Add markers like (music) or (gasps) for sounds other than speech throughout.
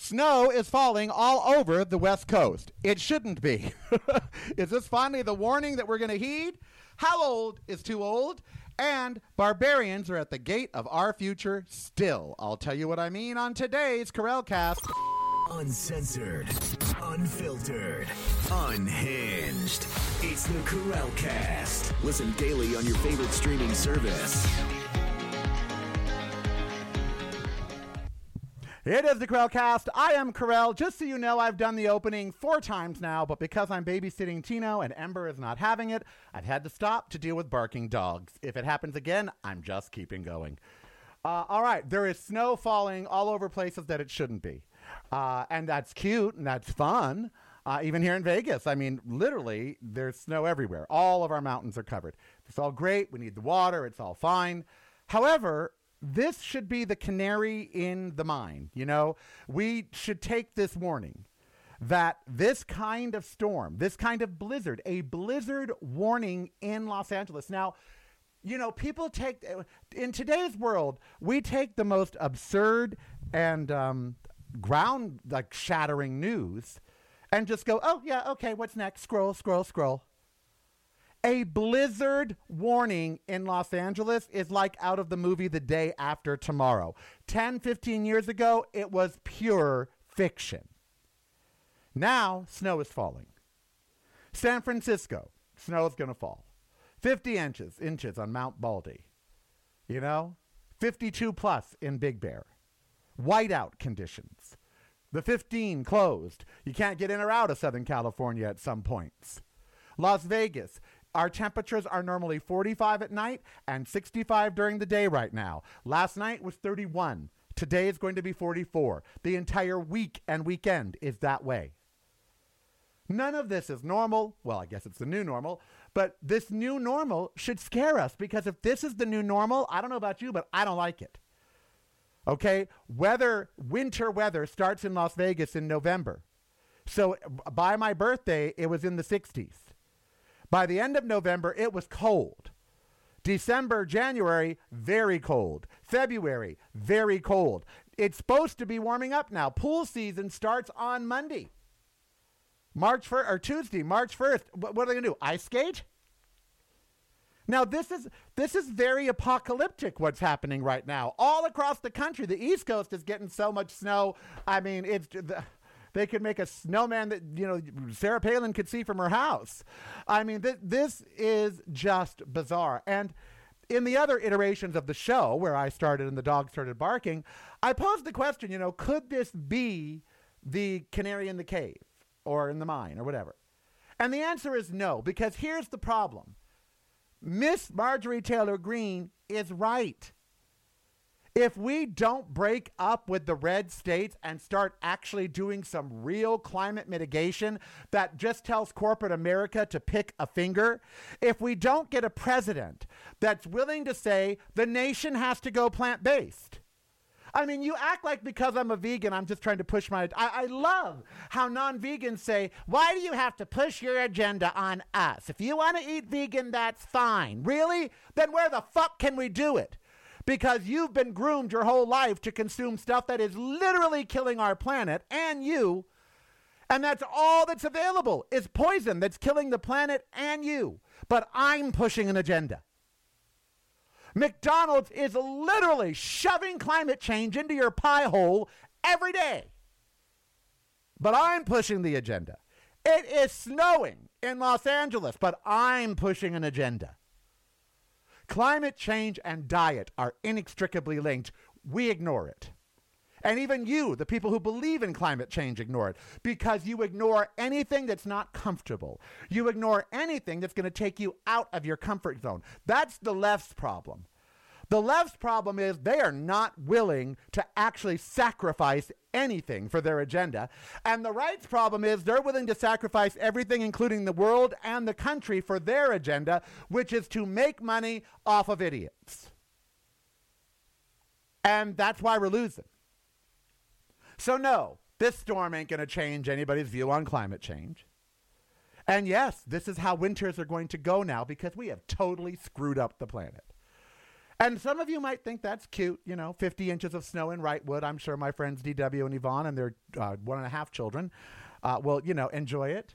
Snow is falling all over the West Coast. It shouldn't be. (laughs) is this finally the warning that we're going to heed? How old is too old? And barbarians are at the gate of our future still. I'll tell you what I mean on today's Cast. Uncensored, unfiltered, unhinged. It's the Cast. Listen daily on your favorite streaming service. It is the Cast. I am Karel. Just so you know, I've done the opening four times now, but because I'm babysitting Tino and Ember is not having it, I've had to stop to deal with barking dogs. If it happens again, I'm just keeping going. Uh, all right, there is snow falling all over places that it shouldn't be. Uh, and that's cute and that's fun. Uh, even here in Vegas, I mean, literally, there's snow everywhere. All of our mountains are covered. It's all great. We need the water. It's all fine. However, this should be the canary in the mine. You know, we should take this warning that this kind of storm, this kind of blizzard, a blizzard warning in Los Angeles. Now, you know, people take, in today's world, we take the most absurd and um, ground like shattering news and just go, oh, yeah, okay, what's next? Scroll, scroll, scroll. A blizzard warning in Los Angeles is like out of the movie The Day After Tomorrow. 10, 15 years ago, it was pure fiction. Now, snow is falling. San Francisco, snow is going to fall. 50 inches, inches on Mount Baldy. You know, 52 plus in Big Bear. Whiteout conditions. The 15 closed. You can't get in or out of Southern California at some points. Las Vegas, our temperatures are normally 45 at night and 65 during the day right now. Last night was 31. Today is going to be 44. The entire week and weekend is that way. None of this is normal. Well, I guess it's the new normal, but this new normal should scare us because if this is the new normal, I don't know about you, but I don't like it. Okay? Weather, winter weather starts in Las Vegas in November. So by my birthday, it was in the 60s. By the end of November, it was cold. December, January, very cold. February, very cold. It's supposed to be warming up now. Pool season starts on Monday. March 1st or Tuesday, March 1st. What, are they going to do? Ice skate? Now this is this is very apocalyptic what's happening right now. All across the country, the East Coast is getting so much snow. I mean, it's the, they could make a snowman that you know Sarah Palin could see from her house. I mean, th- this is just bizarre. And in the other iterations of the show, where I started and the dog started barking, I posed the question: you know, could this be the canary in the cave or in the mine or whatever? And the answer is no, because here's the problem. Miss Marjorie Taylor Greene is right. If we don't break up with the red states and start actually doing some real climate mitigation that just tells corporate America to pick a finger, if we don't get a president that's willing to say the nation has to go plant based, I mean, you act like because I'm a vegan, I'm just trying to push my. I, I, love how non vegans say, why do you have to push your agenda on us? If you want to eat vegan, that's fine. Really? Then where the fuck can we do it? Because you've been groomed your whole life to consume stuff that is literally killing our planet and you. And that's all that's available is poison that's killing the planet and you. But I'm pushing an agenda. McDonald's is literally shoving climate change into your pie hole every day. But I'm pushing the agenda. It is snowing in Los Angeles, but I'm pushing an agenda. Climate change and diet are inextricably linked. We ignore it. And even you, the people who believe in climate change, ignore it because you ignore anything that's not comfortable. You ignore anything that's going to take you out of your comfort zone. That's the left's problem. The left's problem is they are not willing to actually sacrifice anything for their agenda. And the right's problem is they're willing to sacrifice everything, including the world and the country, for their agenda, which is to make money off of idiots. And that's why we're losing. So, no, this storm ain't going to change anybody's view on climate change. And yes, this is how winters are going to go now because we have totally screwed up the planet. And some of you might think that's cute, you know, 50 inches of snow in Wrightwood. I'm sure my friends DW and Yvonne and their uh, one and a half children uh, will, you know, enjoy it.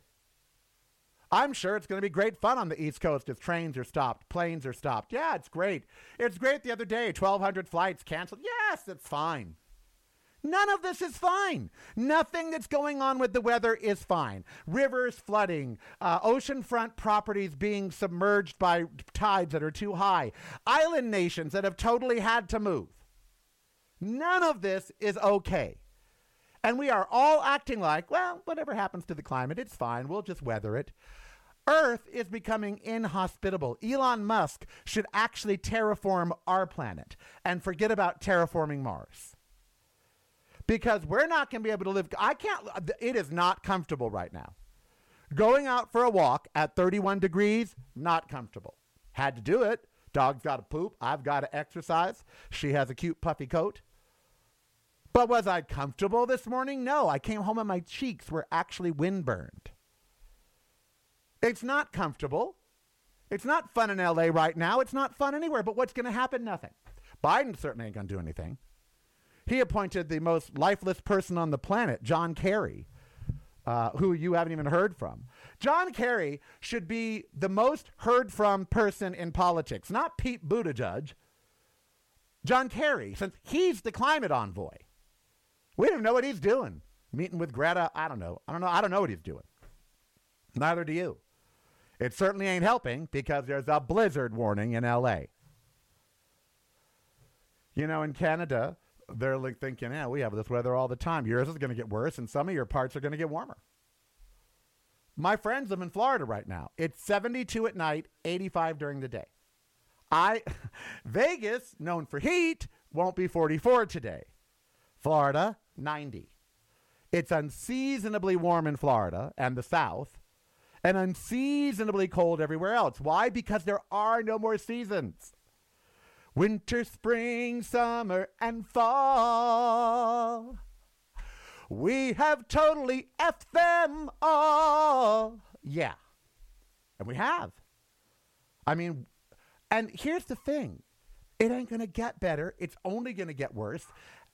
I'm sure it's going to be great fun on the East Coast if trains are stopped, planes are stopped. Yeah, it's great. It's great the other day, 1,200 flights canceled. Yes, it's fine. None of this is fine. Nothing that's going on with the weather is fine. Rivers flooding, uh, oceanfront properties being submerged by tides that are too high, island nations that have totally had to move. None of this is okay. And we are all acting like, well, whatever happens to the climate, it's fine. We'll just weather it. Earth is becoming inhospitable. Elon Musk should actually terraform our planet and forget about terraforming Mars because we're not going to be able to live. I can't, it is not comfortable right now. Going out for a walk at 31 degrees, not comfortable. Had to do it. Dog's got to poop. I've got to exercise. She has a cute puffy coat. But was I comfortable this morning? No. I came home and my cheeks were actually windburned. It's not comfortable. It's not fun in LA right now. It's not fun anywhere. But what's going to happen? Nothing. Biden certainly ain't going to do anything. He appointed the most lifeless person on the planet, John Kerry, uh, who you haven't even heard from. John Kerry should be the most heard from person in politics, not Pete Buttigieg. John Kerry, since he's the climate envoy. We don't know what he's doing. Meeting with Greta, I don't know. I don't know. I don't know what he's doing. Neither do you. It certainly ain't helping because there's a blizzard warning in LA. You know, in Canada, they're like thinking, yeah, we have this weather all the time. Yours is going to get worse, and some of your parts are going to get warmer. My friends live in Florida right now. It's 72 at night, 85 during the day. I (laughs) Vegas, known for heat, won't be 44 today. Florida, 90. It's unseasonably warm in Florida and the South, and unseasonably cold everywhere else. Why? Because there are no more seasons. Winter, spring, summer, and fall. We have totally effed them all. Yeah. And we have. I mean, and here's the thing it ain't going to get better. It's only going to get worse.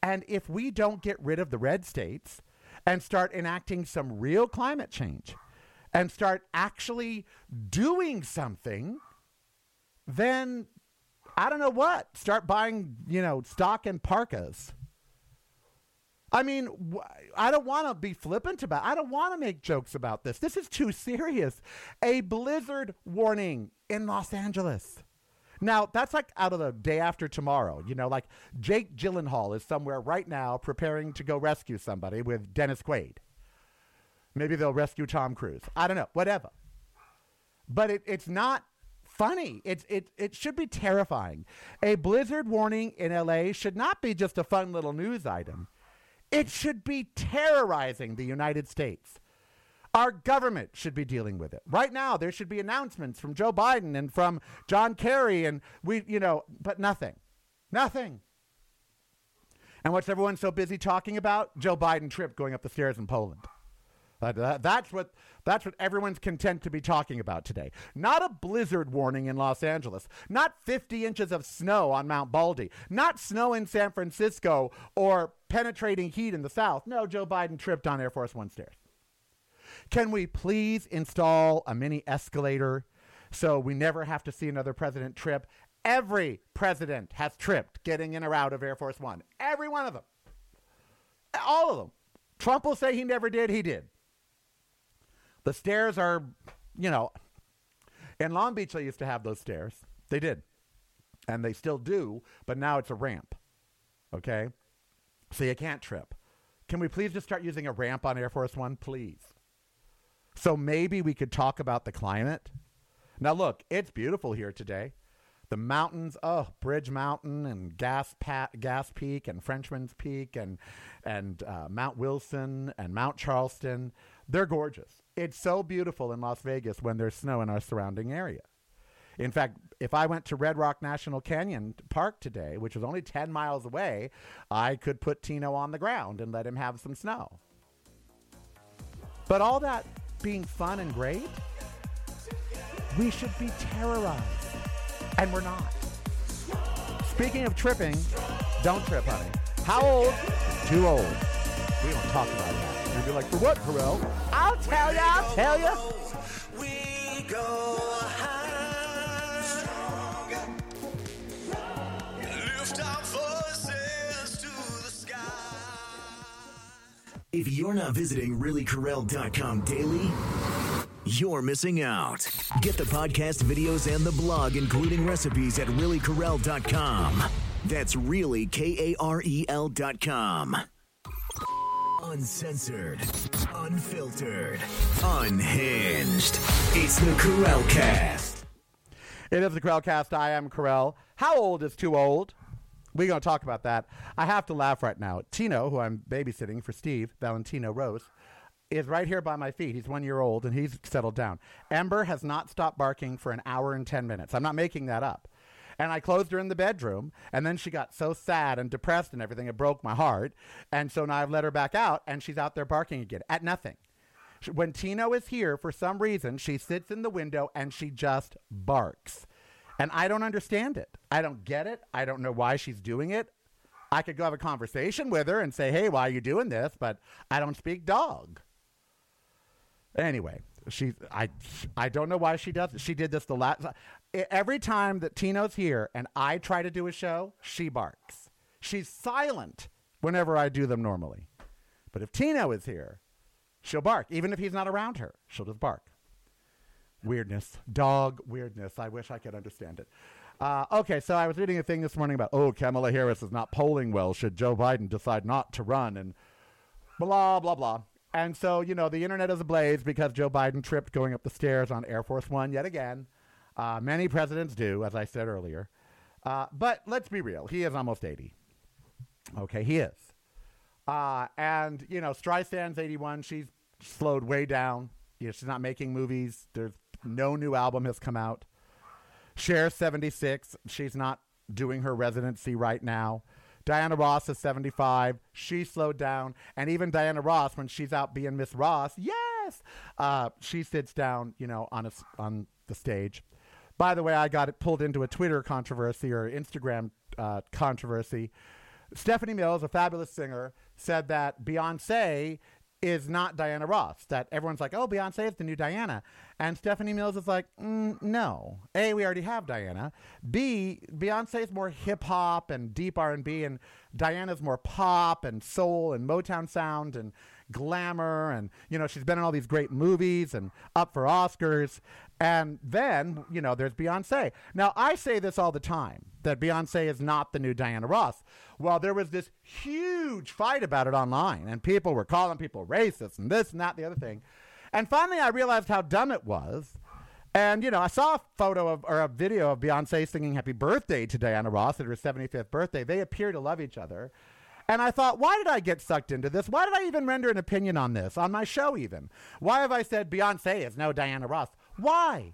And if we don't get rid of the red states and start enacting some real climate change and start actually doing something, then I don't know what. Start buying, you know, stock in parkas. I mean, I don't want to be flippant about. I don't want to make jokes about this. This is too serious. A blizzard warning in Los Angeles. Now, that's like out of the day after tomorrow. You know, like Jake Gyllenhaal is somewhere right now preparing to go rescue somebody with Dennis Quaid. Maybe they'll rescue Tom Cruise. I don't know. Whatever. But it, it's not funny. It's it it should be terrifying. A blizzard warning in LA should not be just a fun little news item. It should be terrorizing the United States. Our government should be dealing with it. Right now there should be announcements from Joe Biden and from John Kerry and we you know, but nothing. Nothing. And what's everyone so busy talking about? Joe Biden trip going up the stairs in Poland. That, that's what that's what everyone's content to be talking about today. Not a blizzard warning in Los Angeles, not 50 inches of snow on Mount Baldy, not snow in San Francisco or penetrating heat in the South. No, Joe Biden tripped on Air Force One stairs. Can we please install a mini escalator so we never have to see another president trip? Every president has tripped getting in or out of Air Force One. Every one of them. All of them. Trump will say he never did, he did. The stairs are, you know, in Long Beach, they used to have those stairs. They did. And they still do, but now it's a ramp. Okay? So you can't trip. Can we please just start using a ramp on Air Force One? Please. So maybe we could talk about the climate. Now, look, it's beautiful here today. The mountains, oh, Bridge Mountain and Gas, Gass Peak and Frenchman's Peak and, and uh, Mount Wilson and Mount Charleston, they're gorgeous. It's so beautiful in Las Vegas when there's snow in our surrounding area. In fact, if I went to Red Rock National Canyon Park today, which is only 10 miles away, I could put Tino on the ground and let him have some snow. But all that being fun and great, we should be terrorized. And we're not. Speaking of tripping, don't trip, honey. How old? Too old. We don't talk about that. You'd be like, for what, Karel? I'll tell ya, I'll tell ya. We go high. Lift our voices to the sky. If you're not visiting reallykarel.com daily, you're missing out. Get the podcast videos and the blog, including recipes at reallykarel.com. That's really K A R E L dot com. Uncensored, unfiltered, unhinged. It's the Karel Cast. It is the Karelcast. I am Karel. How old is too old? We're going to talk about that. I have to laugh right now. Tino, who I'm babysitting for Steve, Valentino Rose, is right here by my feet. He's one year old and he's settled down. Ember has not stopped barking for an hour and 10 minutes. I'm not making that up. And I closed her in the bedroom, and then she got so sad and depressed and everything, it broke my heart. And so now I've let her back out, and she's out there barking again at nothing. When Tino is here, for some reason, she sits in the window and she just barks. And I don't understand it. I don't get it. I don't know why she's doing it. I could go have a conversation with her and say, hey, why are you doing this? But I don't speak dog. Anyway, she I I don't know why she does. She did this the last every time that Tino's here and I try to do a show, she barks. She's silent whenever I do them normally. But if Tino is here, she'll bark. Even if he's not around her, she'll just bark. Weirdness. Dog weirdness. I wish I could understand it. Uh, okay, so I was reading a thing this morning about, oh, Kamala Harris is not polling well. Should Joe Biden decide not to run? And blah, blah, blah. And so, you know, the internet is ablaze because Joe Biden tripped going up the stairs on Air Force One yet again. Uh, many presidents do, as I said earlier. Uh, but let's be real. He is almost 80. Okay, he is. Uh, and, you know, Streisand's 81. She's slowed way down. You know, she's not making movies. There's no new album has come out. Cher's 76. She's not doing her residency right now. Diana Ross is 75. She slowed down. And even Diana Ross, when she's out being Miss Ross, yes, uh, she sits down, you know, on, a on the stage. By the way, I got it pulled into a Twitter controversy or Instagram uh, controversy. Stephanie Mills, a fabulous singer, said that Beyonce is not Diana Ross. That everyone's like, oh, Beyonce is the new Diana. And Stephanie Mills is like, mm, no. A, we already have Diana. B, Beyonce is more hip hop and deep R&B, and Diana's more pop and soul and Motown sound and glamour. And, you know, she's been in all these great movies and up for Oscars. And then, you know, there's Beyonce. Now, I say this all the time that Beyonce is not the new Diana Ross. Well, there was this huge fight about it online, and people were calling people racist and this and that, the other thing. And finally, I realized how dumb it was. And, you know, I saw a photo of, or a video of Beyonce singing happy birthday to Diana Ross at her 75th birthday. They appear to love each other. And I thought, why did I get sucked into this? Why did I even render an opinion on this, on my show even? Why have I said Beyonce is no Diana Ross? Why?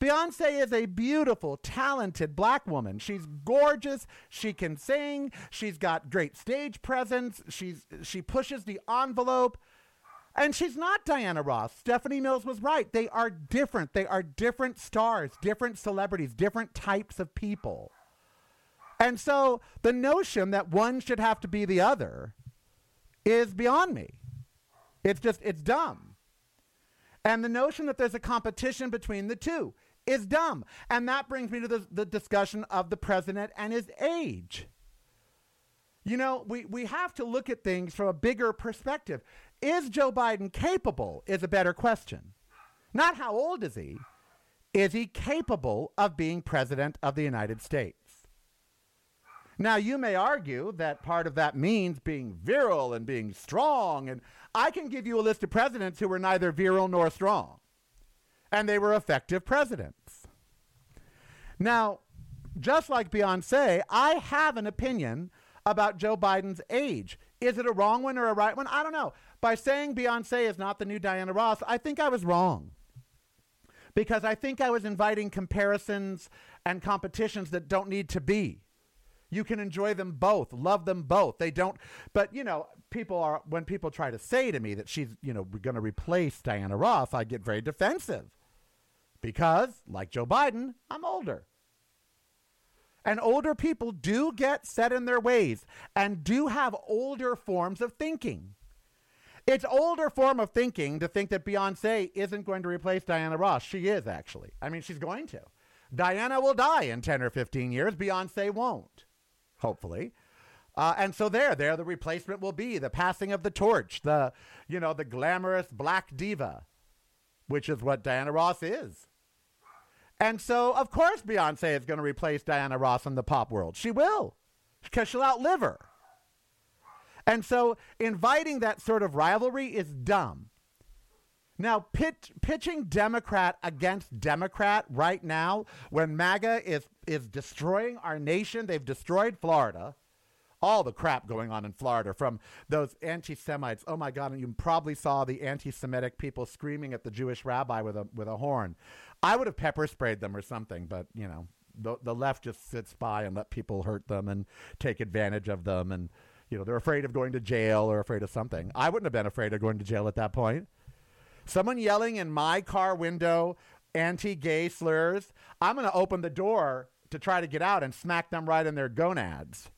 Beyonce is a beautiful, talented black woman. She's gorgeous. She can sing. She's got great stage presence. She's she pushes the envelope. And she's not Diana Ross. Stephanie Mills was right. They are different. They are different stars, different celebrities, different types of people. And so the notion that one should have to be the other is beyond me. It's just, it's dumb. And the notion that there's a competition between the two is dumb. And that brings me to the, the discussion of the president and his age. You know, we, we have to look at things from a bigger perspective. Is Joe Biden capable? Is a better question. Not how old is he? Is he capable of being president of the United States? Now, you may argue that part of that means being virile and being strong. And I can give you a list of presidents who were neither virile nor strong, and they were effective presidents. Now, just like Beyonce, I have an opinion about Joe Biden's age. Is it a wrong one or a right one? I don't know. By saying Beyonce is not the new Diana Ross, I think I was wrong. Because I think I was inviting comparisons and competitions that don't need to be. You can enjoy them both, love them both. They don't, but you know, people are, when people try to say to me that she's, you know, going to replace Diana Ross, I get very defensive. Because, like Joe Biden, I'm older. And older people do get set in their ways and do have older forms of thinking. It's older form of thinking to think that Beyonce isn't going to replace Diana Ross. She is actually. I mean, she's going to. Diana will die in 10 or 15 years. Beyonce won't, hopefully. Uh, and so there, there the replacement will be the passing of the torch, the, you know, the glamorous black diva, which is what Diana Ross is. And so, of course, Beyonce is going to replace Diana Ross in the pop world. She will, because she'll outlive her. And so, inviting that sort of rivalry is dumb. Now, pitch, pitching Democrat against Democrat right now, when MAGA is, is destroying our nation, they've destroyed Florida. All the crap going on in Florida from those anti Semites. Oh my God, and you probably saw the anti Semitic people screaming at the Jewish rabbi with a, with a horn. I would have pepper sprayed them or something, but, you know, the, the left just sits by and let people hurt them and take advantage of them. And, you know, they're afraid of going to jail or afraid of something. I wouldn't have been afraid of going to jail at that point. Someone yelling in my car window anti gay slurs, I'm going to open the door to try to get out and smack them right in their gonads.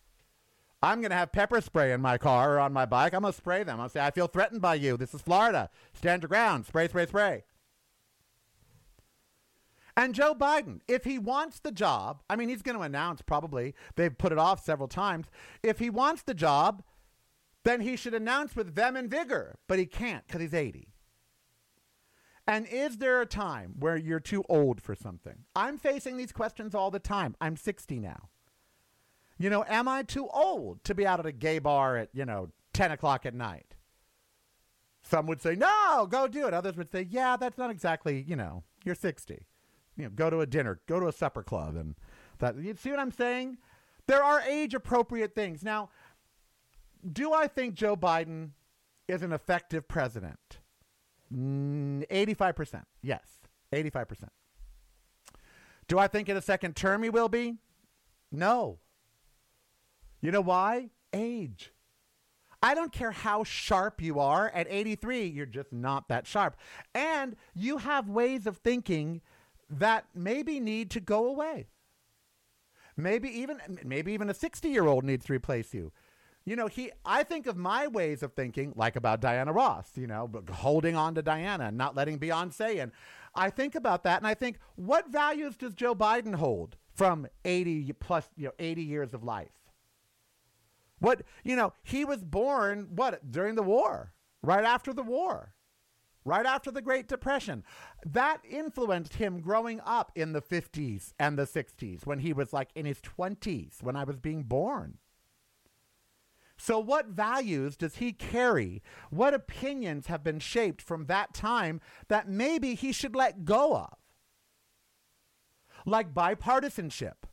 I'm going to have pepper spray in my car or on my bike. I'm going to spray them. I'll say, I feel threatened by you. This is Florida. Stand your ground. Spray, spray, spray. And Joe Biden, if he wants the job, I mean, he's going to announce probably, they've put it off several times. If he wants the job, then he should announce with vim and vigor, but he can't because he's 80. And is there a time where you're too old for something? I'm facing these questions all the time. I'm 60 now. You know, am I too old to be out at a gay bar at, you know, 10 o'clock at night? Some would say, no, go do it. Others would say, yeah, that's not exactly, you know, you're 60. You know, go to a dinner, go to a supper club. And that, you see what I'm saying? There are age appropriate things. Now, do I think Joe Biden is an effective president? Mm, 85%. Yes, 85%. Do I think in a second term he will be? No. You know why? Age. I don't care how sharp you are. At 83, you're just not that sharp. And you have ways of thinking that maybe need to go away. Maybe even maybe even a 60-year-old needs to replace you. You know, he I think of my ways of thinking like about Diana Ross, you know, holding on to Diana and not letting Beyonce in. I think about that and I think what values does Joe Biden hold from 80 plus, you know, 80 years of life? What, you know, he was born what during the war, right after the war right after the Great Depression. That influenced him growing up in the 50s and the 60s when he was like in his 20s, when I was being born. So, what values does he carry? What opinions have been shaped from that time that maybe he should let go of? Like bipartisanship.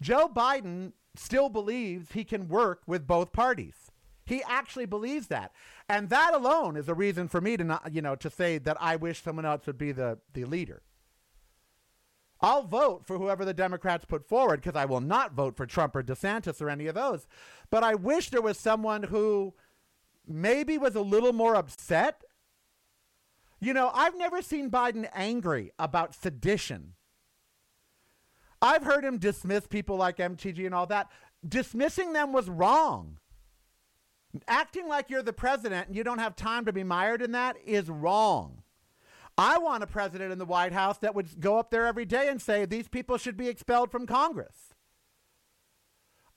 Joe Biden still believes he can work with both parties. He actually believes that. And that alone is a reason for me to not, you know, to say that I wish someone else would be the, the leader. I'll vote for whoever the Democrats put forward because I will not vote for Trump or DeSantis or any of those. But I wish there was someone who maybe was a little more upset. You know, I've never seen Biden angry about sedition. I've heard him dismiss people like MTG and all that. Dismissing them was wrong. Acting like you're the president and you don't have time to be mired in that is wrong. I want a president in the White House that would go up there every day and say these people should be expelled from Congress.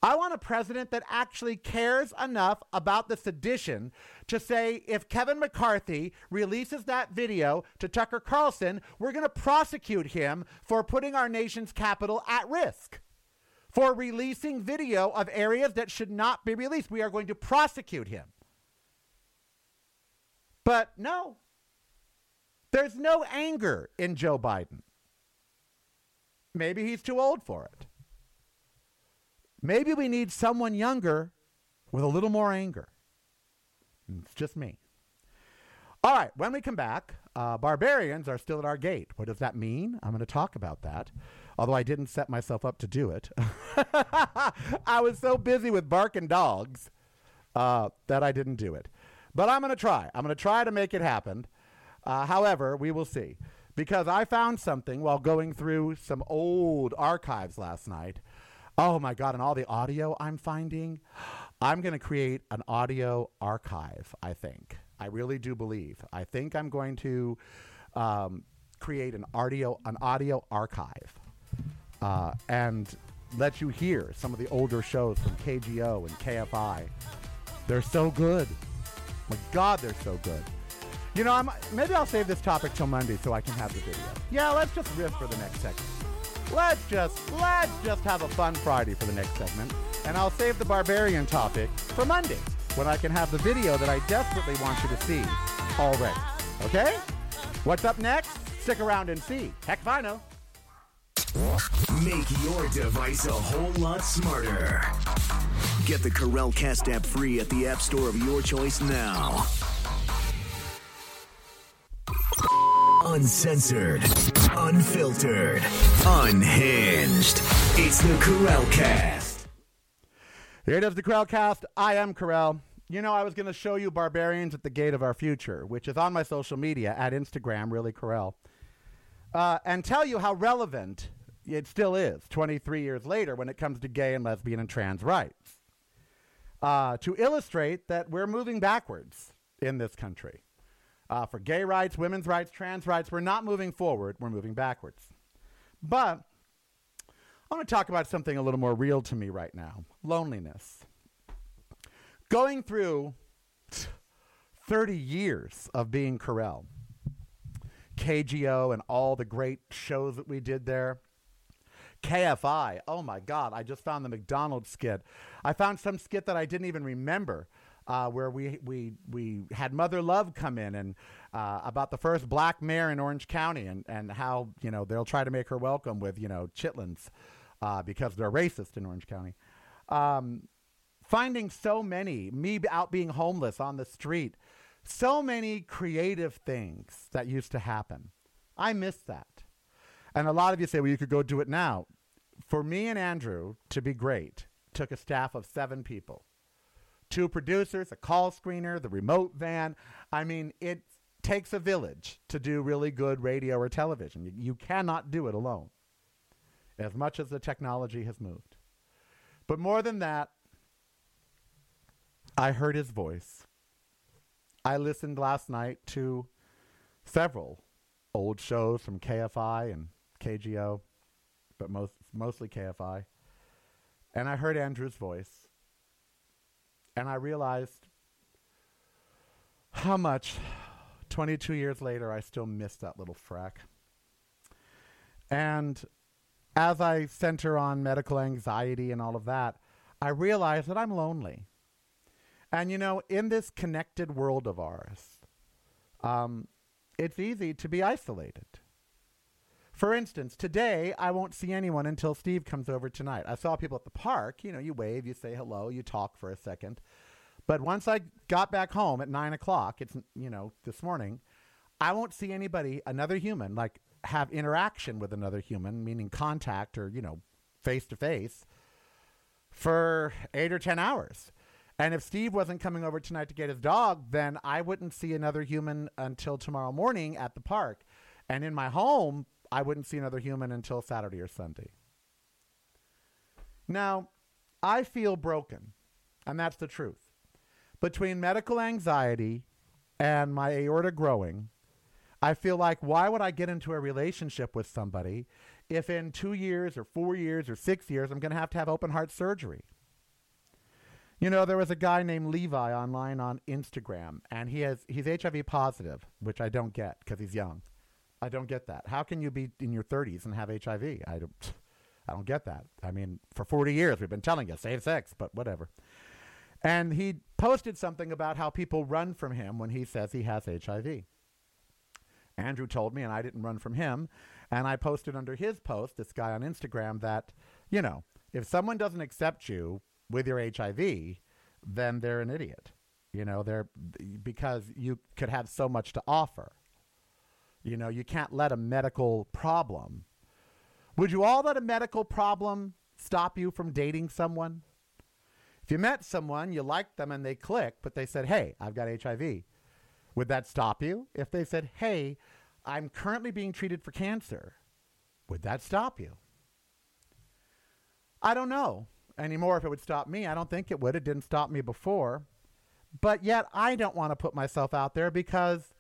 I want a president that actually cares enough about the sedition to say if Kevin McCarthy releases that video to Tucker Carlson, we're going to prosecute him for putting our nation's capital at risk for releasing video of areas that should not be released. We are going to prosecute him. But no, there's no anger in Joe Biden. Maybe he's too old for it. Maybe we need someone younger with a little more anger. It's just me. All right, when we come back, uh, barbarians are still at our gate. What does that mean? I'm going to talk about that although I didn't set myself up to do it. (laughs) I was so busy with barking dogs uh, that I didn't do it. But I'm going to try. I'm going to try to make it happen. Uh, however, we will see. Because I found something while going through some old archives last night. Oh my God, and all the audio I'm finding. (gasps) I'm going to create an audio archive, I think. I really do believe. I think I'm going to um, create an audio, an audio archive uh, and let you hear some of the older shows from KGO and KFI. They're so good. My God, they're so good. You know, I'm, maybe I'll save this topic till Monday so I can have the video. Yeah, let's just riff for the next segment. Let's just let's just have a fun Friday for the next segment, and I'll save the barbarian topic for Monday when I can have the video that I desperately want you to see already. Okay? What's up next? Stick around and see. Heck if I know. Make your device a whole lot smarter. Get the Karel Cast app free at the App Store of your choice now. Uncensored, unfiltered, unhinged. It's the Karel Cast. Here it is, the Karelcast. I am Karel. You know, I was going to show you Barbarians at the Gate of Our Future, which is on my social media at Instagram, really Karel, uh, and tell you how relevant it still is 23 years later when it comes to gay and lesbian and trans rights. Uh, to illustrate that we're moving backwards in this country. Uh, for gay rights, women's rights, trans rights, we're not moving forward, we're moving backwards. But I want to talk about something a little more real to me right now loneliness. Going through 30 years of being Karel, KGO, and all the great shows that we did there. KFI, oh my God, I just found the McDonald's skit. I found some skit that I didn't even remember. Uh, where we, we, we had Mother Love come in and uh, about the first black mayor in Orange County and, and how you know they'll try to make her welcome with you know chitlins uh, because they're racist in Orange County. Um, finding so many, me out being homeless on the street, so many creative things that used to happen. I miss that. And a lot of you say, well, you could go do it now. For me and Andrew to be great, took a staff of seven people two producers, a call screener, the remote van. I mean, it takes a village to do really good radio or television. You, you cannot do it alone, as much as the technology has moved. But more than that, I heard his voice. I listened last night to several old shows from KFI and KGO, but most mostly KFI. And I heard Andrew's voice. And I realized how much 22 years later I still miss that little frack. And as I center on medical anxiety and all of that, I realize that I'm lonely. And you know, in this connected world of ours, um, it's easy to be isolated. For instance, today I won't see anyone until Steve comes over tonight. I saw people at the park. You know, you wave, you say hello, you talk for a second. But once I got back home at nine o'clock, it's you know this morning, I won't see anybody, another human, like have interaction with another human, meaning contact or you know face to face, for eight or ten hours. And if Steve wasn't coming over tonight to get his dog, then I wouldn't see another human until tomorrow morning at the park. And in my home, I wouldn't see another human until Saturday or Sunday. Now, I feel broken, and that's the truth. Between medical anxiety and my aorta growing, I feel like why would I get into a relationship with somebody if in two years or four years or six years I'm going to have to have open heart surgery? You know, there was a guy named Levi online on Instagram, and he has he's HIV positive, which I don't get because he's young. I don't get that. How can you be in your 30s and have HIV? I don't. I don't get that. I mean, for 40 years we've been telling you save sex, but whatever. And he posted something about how people run from him when he says he has HIV. Andrew told me, and I didn't run from him. And I posted under his post, this guy on Instagram, that, you know, if someone doesn't accept you with your HIV, then they're an idiot. You know, they're because you could have so much to offer. You know, you can't let a medical problem. Would you all let a medical problem stop you from dating someone? If you met someone, you liked them and they click, but they said, "Hey, I've got HIV." Would that stop you? If they said, "Hey, I'm currently being treated for cancer." Would that stop you? I don't know anymore if it would stop me. I don't think it would. It didn't stop me before. But yet, I don't want to put myself out there because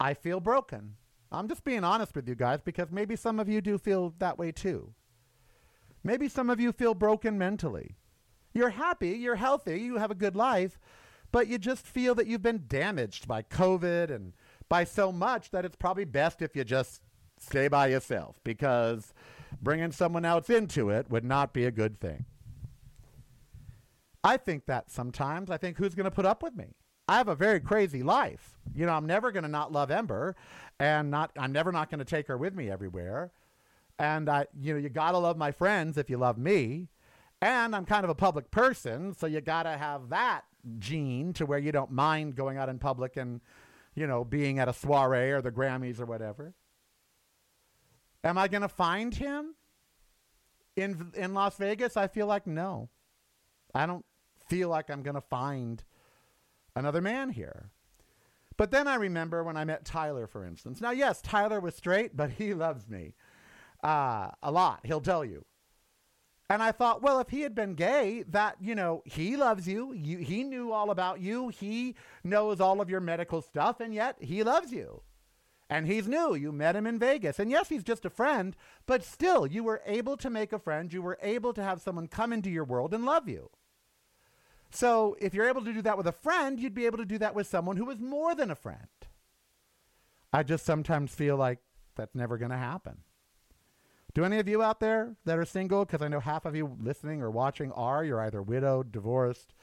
I feel broken. I'm just being honest with you guys because maybe some of you do feel that way too. Maybe some of you feel broken mentally. You're happy, you're healthy, you have a good life, but you just feel that you've been damaged by COVID and by so much that it's probably best if you just stay by yourself because bringing someone else into it would not be a good thing. I think that sometimes. I think who's going to put up with me? I have a very crazy life. You know, I'm never going to not love Ember and not I'm never not going to take her with me everywhere. And I you know, you got to love my friends if you love me. And I'm kind of a public person, so you got to have that gene to where you don't mind going out in public and you know, being at a soiree or the Grammys or whatever. Am I going to find him in in Las Vegas? I feel like no. I don't feel like I'm going to find another man here. But then I remember when I met Tyler, for instance. Now, yes, Tyler was straight, but he loves me uh, a lot. He'll tell you. And I thought, well, if he had been gay, that, you know, he loves you. you. He knew all about you. He knows all of your medical stuff, and yet he loves you. And he's new. You met him in Vegas. And yes, he's just a friend, but still, you were able to make a friend. You were able to have someone come into your world and love you. So if you're able to do that with a friend, you'd be able to do that with someone who is more than a friend. I just sometimes feel like that's never going to happen. Do any of you out there that are single, because I know half of you listening or watching are, you're either widowed, divorced,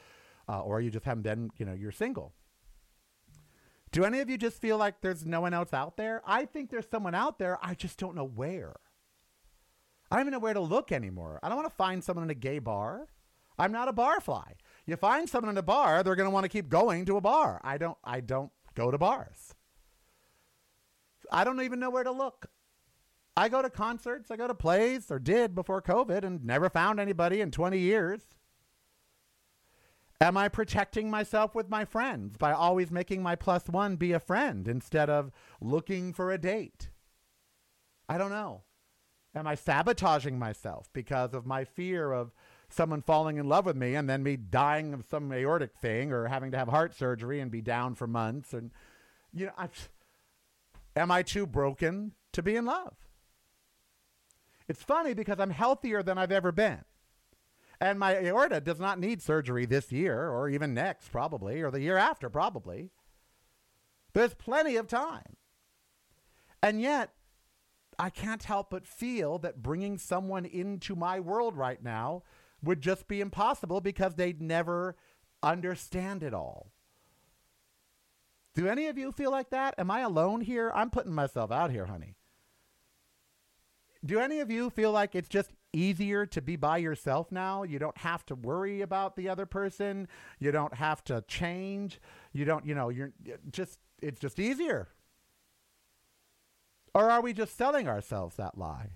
uh, or you just haven't been, you know, you're single. Do any of you just feel like there's no one else out there? I think there's someone out there. I just don't know where. I don't even know where to look anymore. I don't want to find someone in a gay bar. I'm not a barfly. You find someone in a bar, they're going to want to keep going to a bar. I don't I don't go to bars. I don't even know where to look. I go to concerts, I go to plays or did before COVID and never found anybody in 20 years. Am I protecting myself with my friends by always making my plus one be a friend instead of looking for a date? I don't know. Am I sabotaging myself because of my fear of someone falling in love with me and then me dying of some aortic thing or having to have heart surgery and be down for months and you know I, am I too broken to be in love? It's funny because I'm healthier than I've ever been. And my aorta does not need surgery this year or even next probably or the year after probably. There's plenty of time. And yet I can't help but feel that bringing someone into my world right now would just be impossible because they'd never understand it all. Do any of you feel like that? Am I alone here? I'm putting myself out here, honey. Do any of you feel like it's just easier to be by yourself now? You don't have to worry about the other person. You don't have to change. You don't, you know, you're just, it's just easier. Or are we just selling ourselves that lie?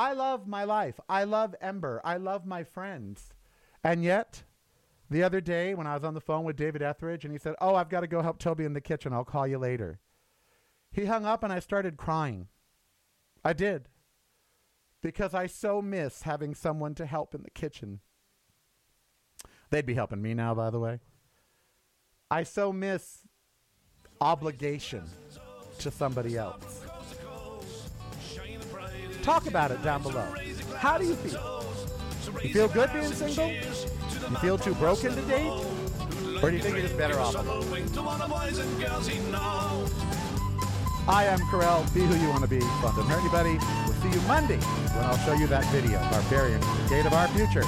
I love my life. I love Ember. I love my friends. And yet, the other day when I was on the phone with David Etheridge and he said, Oh, I've got to go help Toby in the kitchen. I'll call you later. He hung up and I started crying. I did. Because I so miss having someone to help in the kitchen. They'd be helping me now, by the way. I so miss obligation to somebody else. Talk about it down below. How do you feel? You feel good being single? You feel too broken to date? Or do you think you're just better off? I am Karel. Be who you want to be. Fun doesn't hurt anybody. We'll see you Monday when I'll show you that video, Barbarian, the Gate of Our Future.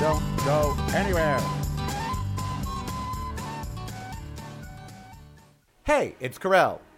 Don't go anywhere. Hey, it's Karel.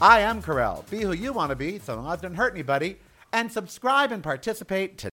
I am Karel. Be who you want to be so long as it doesn't hurt anybody. And subscribe and participate today.